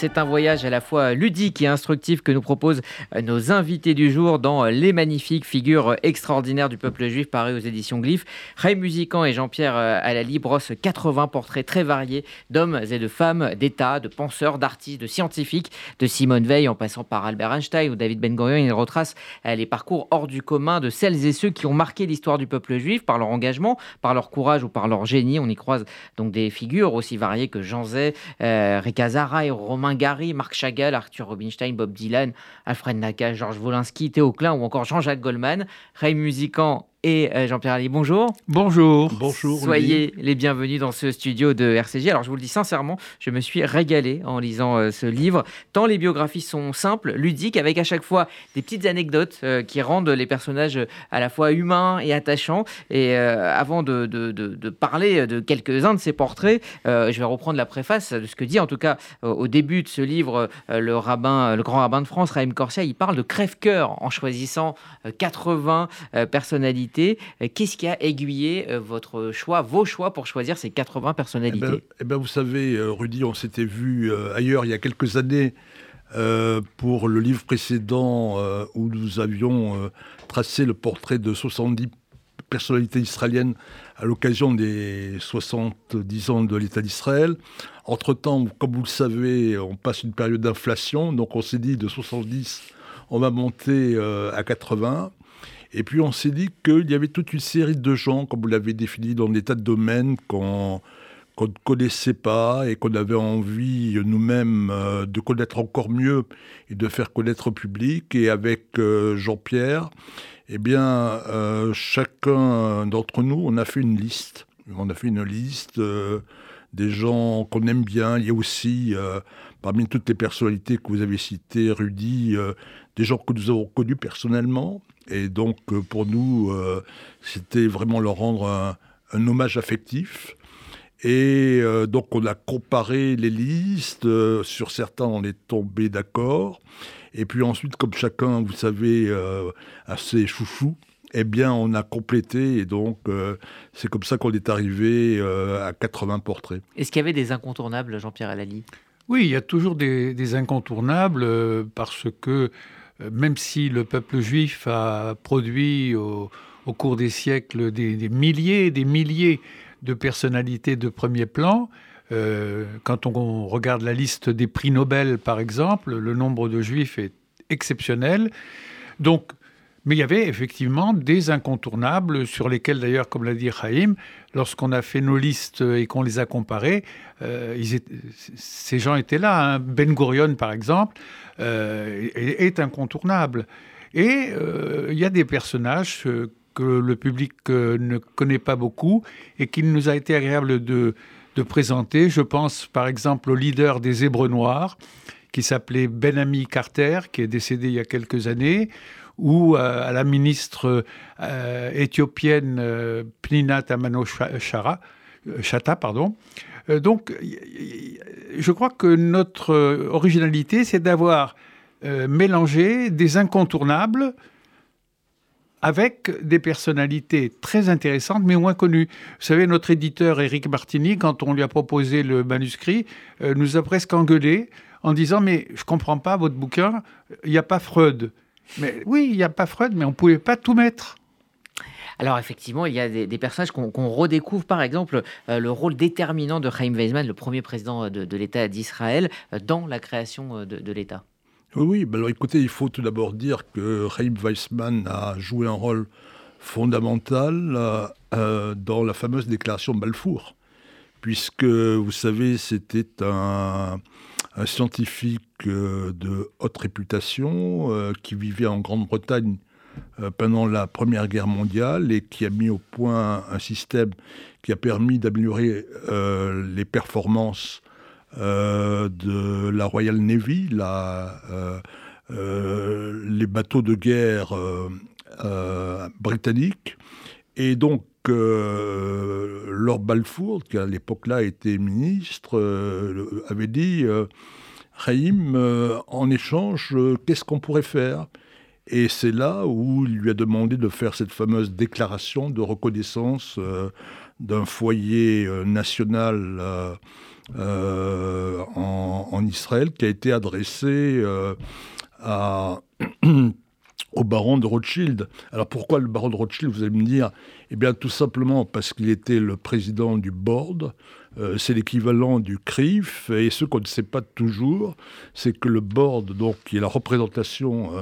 C'est un voyage à la fois ludique et instructif que nous proposent nos invités du jour dans Les magnifiques figures extraordinaires du peuple juif paru aux éditions Glyph. Ray Musican et Jean-Pierre Alali brossent 80 portraits très variés d'hommes et de femmes, d'États, de penseurs, d'artistes, de scientifiques, de Simone Veil en passant par Albert Einstein ou David Ben Gurion. Ils retracent les parcours hors du commun de celles et ceux qui ont marqué l'histoire du peuple juif par leur engagement, par leur courage ou par leur génie. On y croise donc des figures aussi variées que Jean Zay, euh, Rika Romain Gary, Marc Chagall, Arthur Robinstein, Bob Dylan, Alfred Nakache, Georges Wolinski, Théo Klein ou encore Jean-Jacques Goldman. Ray Musican et euh, Jean-Pierre Ali. Bonjour. Bonjour. Bonjour. Soyez les bienvenus dans ce studio de RCJ. Alors, je vous le dis sincèrement, je me suis régalé en lisant euh, ce livre, tant les biographies sont simples, ludiques, avec à chaque fois des petites anecdotes euh, qui rendent les personnages à la fois humains et attachants. Et avant de, de, de, parler de quelques-uns de ces portraits, je vais reprendre la préface de ce que dit, en tout cas, au début de ce livre, le rabbin, le grand rabbin de France, Raïm Corsia, il parle de crève-cœur en choisissant 80 personnalités euh, qu'est-ce qui a aiguillé euh, votre choix, vos choix pour choisir ces 80 personnalités eh, ben, eh ben, Vous savez, euh, Rudy, on s'était vu ailleurs il y a quelques années pour le livre précédent où nous avions tracé le portrait de 70 personnalités israéliennes à l'occasion des 70 ans de l'État d'Israël. Entre-temps, comme vous le savez, on passe une période d'inflation, donc on s'est dit de 70, on va monter à 80. Et puis on s'est dit qu'il y avait toute une série de gens, comme vous l'avez défini, dans des tas de domaines qu'on ne connaissait pas et qu'on avait envie nous-mêmes euh, de connaître encore mieux et de faire connaître au public. Et avec euh, Jean-Pierre, eh bien, euh, chacun d'entre nous, on a fait une liste. On a fait une liste des gens qu'on aime bien. Il y a aussi, parmi toutes les personnalités que vous avez citées, Rudy, des gens que nous avons connus personnellement. Et donc, euh, pour nous, euh, c'était vraiment leur rendre un, hommage affectif. Et euh, donc, on a comparé les listes. sur certains, on est tombé d'accord. Et puis ensuite, comme chacun, vous savez, a ses chouchous, eh bien, on a complété. Et donc, c'est comme ça qu'on est arrivé à 80 portraits. Est-ce qu'il y avait des incontournables, Jean-Pierre Alali? Oui, il y a toujours des, incontournables parce que euh, même si le peuple juif a produit au, cours des siècles des, milliers et des milliers de personnalités de premier plan, euh, quand on regarde la liste des prix Nobel, par exemple, le nombre de juifs est exceptionnel. Donc, mais il y avait effectivement des incontournables sur lesquels, d'ailleurs, comme l'a dit Chaim, lorsqu'on a fait nos listes et qu'on les a comparés, euh, ces gens étaient là. Hein. Ben Gurion, par exemple, euh, est, incontournable. Et euh, il y a des personnages que le public ne connaît pas beaucoup et qu'il nous a été agréable de, de présenter. Je pense par exemple au leader des Hébreux Noirs, qui s'appelait Benami Carter, qui est décédé il y a quelques années, ou euh, à la ministre euh, éthiopienne euh, Pnina Tamano Chata. Pardon. donc, je crois que notre originalité, c'est d'avoir mélangé des incontournables avec des personnalités très intéressantes mais moins connues. Vous savez, notre éditeur Eric Martini, quand on lui a proposé le manuscrit, nous a presque engueulé en disant mais je comprends pas votre bouquin, il n'y a pas Freud. Mais oui, il n'y a pas Freud, mais on ne pouvait pas tout mettre. Alors effectivement, il y a des, personnages qu'on redécouvre, par exemple, euh, le rôle déterminant de Chaim Weizmann, le premier président de, l'État d'Israël, euh, dans la création euh, de, l'État. Oui, oui. alors écoutez, il faut tout d'abord dire que Chaim Weizmann a joué un rôle fondamental dans la fameuse déclaration de Balfour, puisque, vous savez, c'était un, un scientifique euh, de haute réputation euh, qui vivait en Grande-Bretagne euh, pendant la Première Guerre mondiale et qui a mis au point un système qui a permis d'améliorer les performances de la Royal Navy, les bateaux de guerre britanniques. Et donc, Lord Balfour, qui à l'époque-là était ministre, avait dit Raïm, euh, en échange, euh, qu'est-ce qu'on pourrait faire? Et c'est là où il lui a demandé de faire cette fameuse déclaration de reconnaissance euh, d'un foyer national en, Israël qui a été adressé à, au baron de Rothschild. Alors pourquoi le baron de Rothschild Vous allez me dire, eh bien tout simplement parce qu'il était le président du board. c'est l'équivalent du CRIF. Et ce qu'on ne sait pas toujours, c'est que le board, donc, qui est la représentation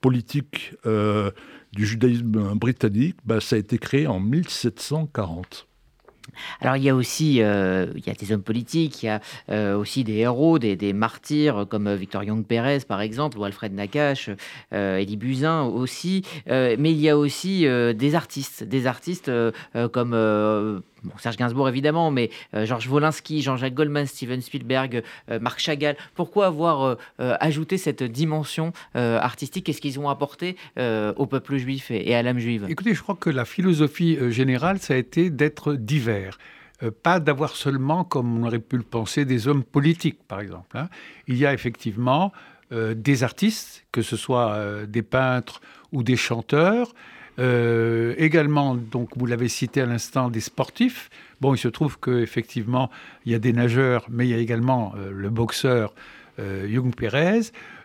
politique du judaïsme britannique, bah, ça a été créé en 1740. Alors il y a aussi euh, il y a des hommes politiques, il y a euh, aussi des héros, des, martyrs comme euh, Victor Young Pérez par exemple, ou Alfred Nakache, Eddie Buzyn aussi, mais il y a aussi des artistes, des artistes comme Serge Gainsbourg évidemment, mais euh, Georges Wolinski, Jean-Jacques Goldman, Steven Spielberg, euh, Marc Chagall. Pourquoi avoir euh, ajouté cette dimension artistique? Qu'est-ce qu'ils ont apporté au peuple juif et, à l'âme juive? Écoutez, je crois que la philosophie générale, ça a été d'être divers. pas d'avoir seulement, comme on aurait pu le penser, des hommes politiques, par exemple. Hein. Il y a effectivement des artistes, que ce soit des peintres ou des chanteurs, euh, également, donc vous l'avez cité à l'instant, des sportifs. Bon, il se trouve qu'effectivement, il y a des nageurs, mais il y a également euh, le boxeur euh, Young Pérez.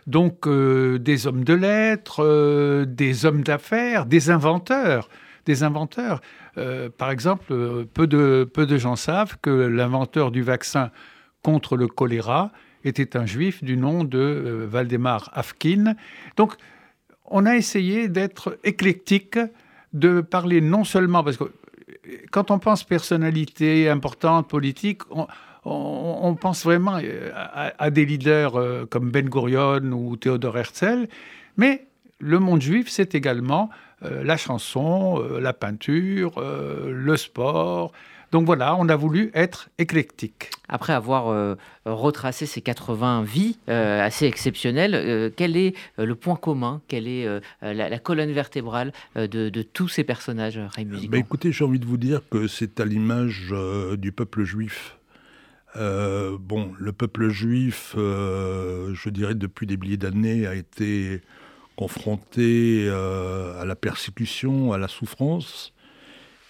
Donc, euh, des hommes de lettres, des hommes d'affaires, des inventeurs. Des inventeurs. par exemple, peu de, peu de gens savent que l'inventeur du vaccin contre le choléra était un juif du nom de Valdemar Afkin. Donc, on a essayé d'être éclectique, de parler non seulement parce que quand on pense personnalité importante, politique, on, pense vraiment euh, à, des leaders euh, comme Ben Gurion ou Théodore Herzl, mais le monde juif, c'est également euh, la chanson, la peinture, le sport, donc voilà, on a voulu être éclectique. Après avoir euh, retracé ces 80 vies euh, assez exceptionnelles, euh, quel est le point commun? Quelle est la, colonne vertébrale de, tous ces personnages, Ray bah, Écoutez, j'ai envie de vous dire que c'est à l'image du peuple juif. bon, le peuple juif, je dirais depuis des milliers d'années, a été confronté à la persécution, à la souffrance.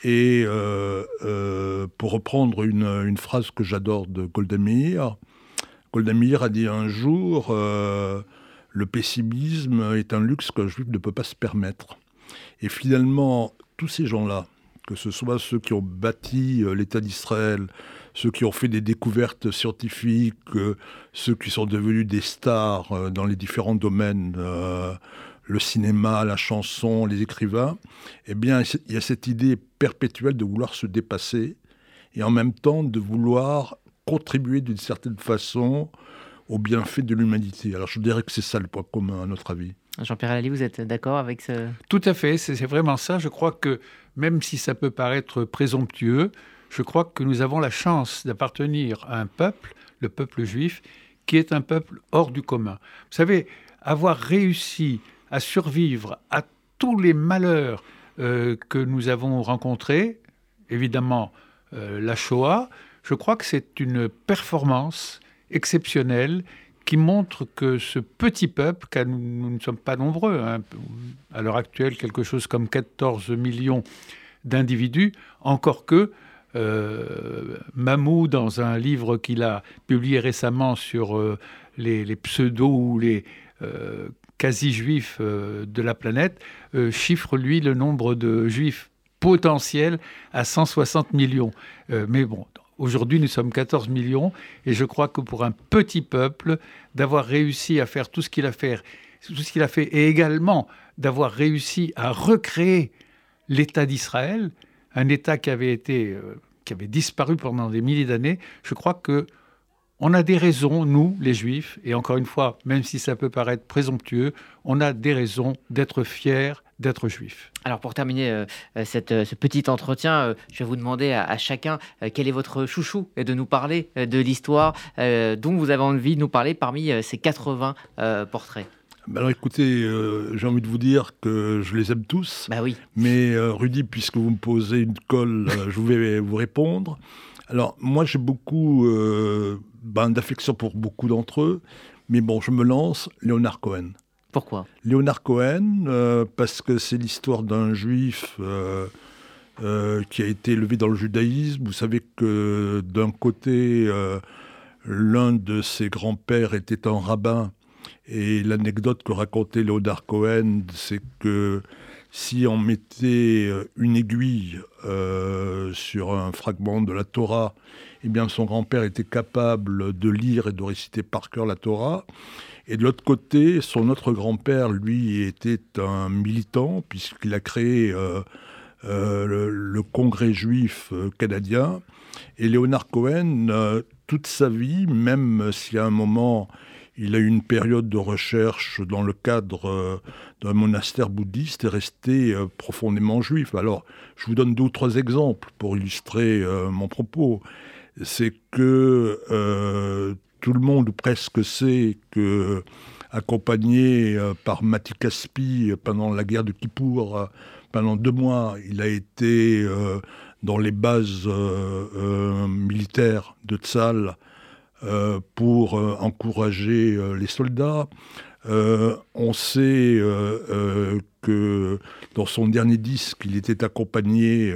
Et euh, euh, pour reprendre une, phrase que j'adore de Goldemir, Goldemir a dit un jour euh, Le pessimisme est un luxe qu'un juif ne peut pas se permettre. Et finalement, tous ces gens-là, que ce soit ceux qui ont bâti l'État d'Israël, ceux qui ont fait des découvertes scientifiques, ceux qui sont devenus des stars dans les différents domaines le cinéma, la chanson, les écrivains, eh bien, il y a cette idée perpétuelle de vouloir se dépasser et en même temps de vouloir contribuer d'une certaine façon au bienfait de l'humanité. Alors je dirais que c'est ça le point commun à notre avis. Jean-Pierre Lally, vous êtes d'accord avec ce... Tout à fait, c'est vraiment ça. Je crois que même si ça peut paraître présomptueux, je crois que nous avons la chance d'appartenir à un peuple, le peuple juif, qui est un peuple hors du commun. Vous savez, avoir réussi à survivre à tous les malheurs euh, que nous avons rencontrés, évidemment euh, la Shoah, je crois que c'est une performance exceptionnelle qui montre que ce petit peuple, car nous, ne sommes pas nombreux, hein, à l'heure actuelle quelque chose comme 14 millions d'individus, encore que euh, Mamou, dans un livre qu'il a publié récemment sur les, les, pseudos ou les euh, de la planète, euh, chiffre, lui, le nombre de juifs potentiels à 160 millions. Euh, mais bon, Aujourd'hui, nous sommes 14 millions et je crois que pour un petit peuple, d'avoir réussi à faire tout ce qu'il a fait, tout ce qu'il a fait, et également d'avoir réussi à recréer l'État d'Israël, un État qui avait été, qui avait disparu pendant des milliers d'années, je crois que on a des raisons, nous, les Juifs, et encore une fois, même si ça peut paraître présomptueux, on a des raisons d'être fiers d'être juifs. Alors pour terminer euh, euh, cette, ce petit entretien, euh, je vais vous demander à, chacun quel est votre chouchou et de nous parler de l'histoire dont vous avez envie de nous parler parmi ces 80 portraits. Ben alors écoutez, j'ai envie de vous dire que je les aime tous. Bah oui. Mais Rudy, puisque vous me posez une colle, je vais vous répondre. Alors moi j'ai beaucoup ben, d'affection pour beaucoup d'entre eux. Mais bon, je me lance, Léonard Cohen. Pourquoi? Léonard Cohen, euh, parce que c'est l'histoire d'un juif euh, euh, qui a été élevé dans le judaïsme. Vous savez que d'un côté, L'un de ses grands-pères était un rabbin. Et l'anecdote que racontait Léonard Cohen, c'est que si on mettait une aiguille sur un fragment de la Torah, eh bien son grand-père était capable de lire et de réciter par cœur la Torah. Et de l'autre côté, son autre grand-père, lui, était un militant, puisqu'il a créé euh, euh, le, Congrès juif euh, canadien. Et Léonard Cohen, toute sa vie, même si à un moment il a eu une période de recherche dans le cadre d'un monastère bouddhiste, est resté profondément juif. Alors, je vous donne deux ou trois exemples pour illustrer mon propos. C'est que tout le monde presque sait que, accompagné euh, par Mati pendant la guerre de Kippour, euh, pendant deux mois, il a été euh, dans les bases militaires de Tsal pour encourager les soldats. on sait que dans son dernier disque, il était accompagné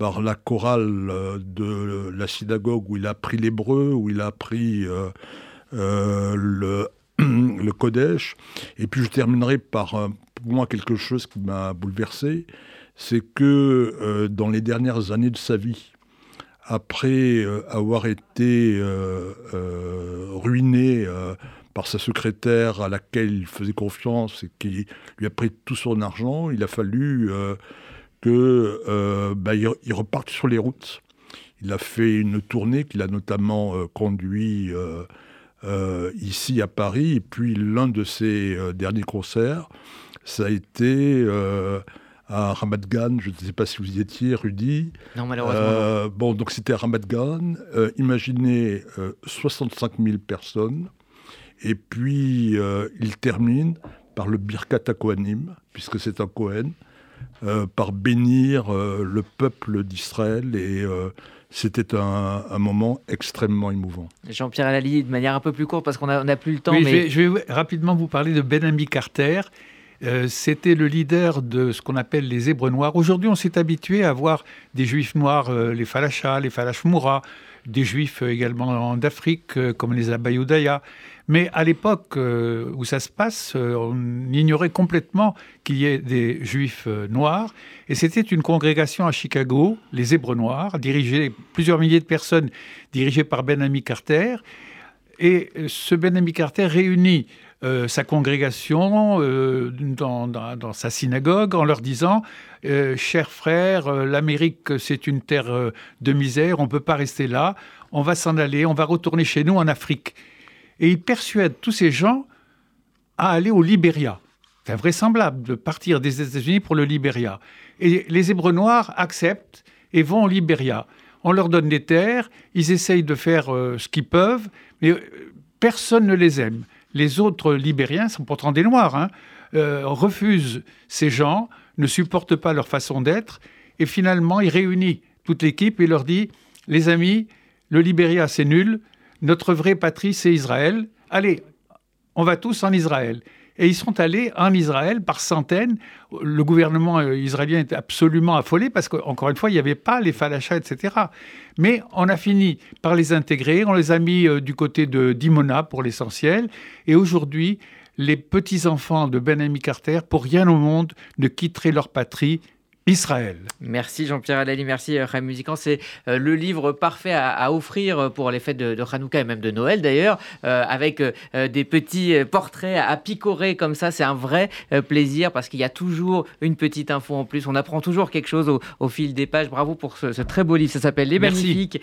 par la chorale euh, de la synagogue où il a appris l'hébreu, où il a appris euh, euh, le, le Kodesh. Et puis je terminerai par, pour moi, quelque chose qui m'a bouleversé, c'est que dans les dernières années de sa vie, après avoir été ruiné par sa secrétaire à laquelle il faisait confiance et qui lui a pris tout son argent, il a fallu que euh, bah, reparte sur les routes. Il a fait une tournée qu'il a notamment euh, conduit euh, ici à Paris. Et puis l'un de ses derniers concerts, ça a été à Ramat Gan. Je ne sais pas si vous y étiez, Rudy. Non, malheureusement. bon, donc c'était à Ramat Gan. imaginez 65 000 personnes. Et puis il termine par le Birkat Kohanim, puisque c'est un Kohen. Euh, par bénir euh, le peuple d'Israël et euh, c'était un, moment extrêmement émouvant. Jean-Pierre Alali, de manière un peu plus courte parce qu'on n'a plus le temps. mais... je, vais, rapidement vous parler de Ben Ami Carter. C'était le leader de ce qu'on appelle les Hébreux noirs. Aujourd'hui, on s'est habitué à voir des Juifs noirs, les Falachas, les Falachmoura, des Juifs également d'Afrique, comme les Abayoudaya. Mais à l'époque euh, où ça se passe, euh, on ignorait complètement qu'il y ait des juifs euh, noirs. Et c'était une congrégation à Chicago, les Hébreux Noirs, dirigée, plusieurs milliers de personnes, dirigées par Ben Ami Carter. Et ce Ben Ami Carter réunit sa congrégation dans, dans, sa synagogue en leur disant Chers frères, l'Amérique, c'est une terre de misère, on ne peut pas rester là, on va s'en aller, on va retourner chez nous en Afrique et il persuade tous ces gens à aller au Libéria. C'est invraisemblable de partir des États-Unis pour le Libéria. Et les Hébreux noirs acceptent et vont au Libéria. On leur donne des terres, ils essayent de faire euh, ce qu'ils peuvent, mais euh, personne ne les aime. Les autres Libériens, sont pourtant des Noirs, hein, euh, refusent ces gens, ne supportent pas leur façon d'être, et finalement, il réunit toute l'équipe et leur dit, les amis, le Libéria, c'est nul, notre vraie patrie, c'est Israël. Allez, on va tous en Israël. Et ils sont allés en Israël par centaines. Le gouvernement euh, israélien était absolument affolé parce qu'encore une fois, il n'y avait pas les falachas, etc. Mais on a fini par les intégrer. On les a mis euh, du côté de Dimona pour l'essentiel. Et aujourd'hui, les petits-enfants de Ben Ami Carter, pour rien au monde, ne quitteraient leur patrie Israël. Merci Jean-Pierre Adali, merci Raim euh, Musicant. C'est euh, le livre parfait à, offrir pour les fêtes de, de Hanouka et même de Noël d'ailleurs, euh, avec des petits portraits à, picorer comme ça. C'est un vrai plaisir parce qu'il y a toujours une petite info en plus. On apprend toujours quelque chose au, fil des pages. Bravo pour ce, très beau livre. Ça s'appelle Les Magnifiques,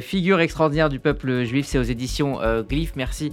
figures extraordinaires du peuple juif. C'est aux éditions Glyph. Merci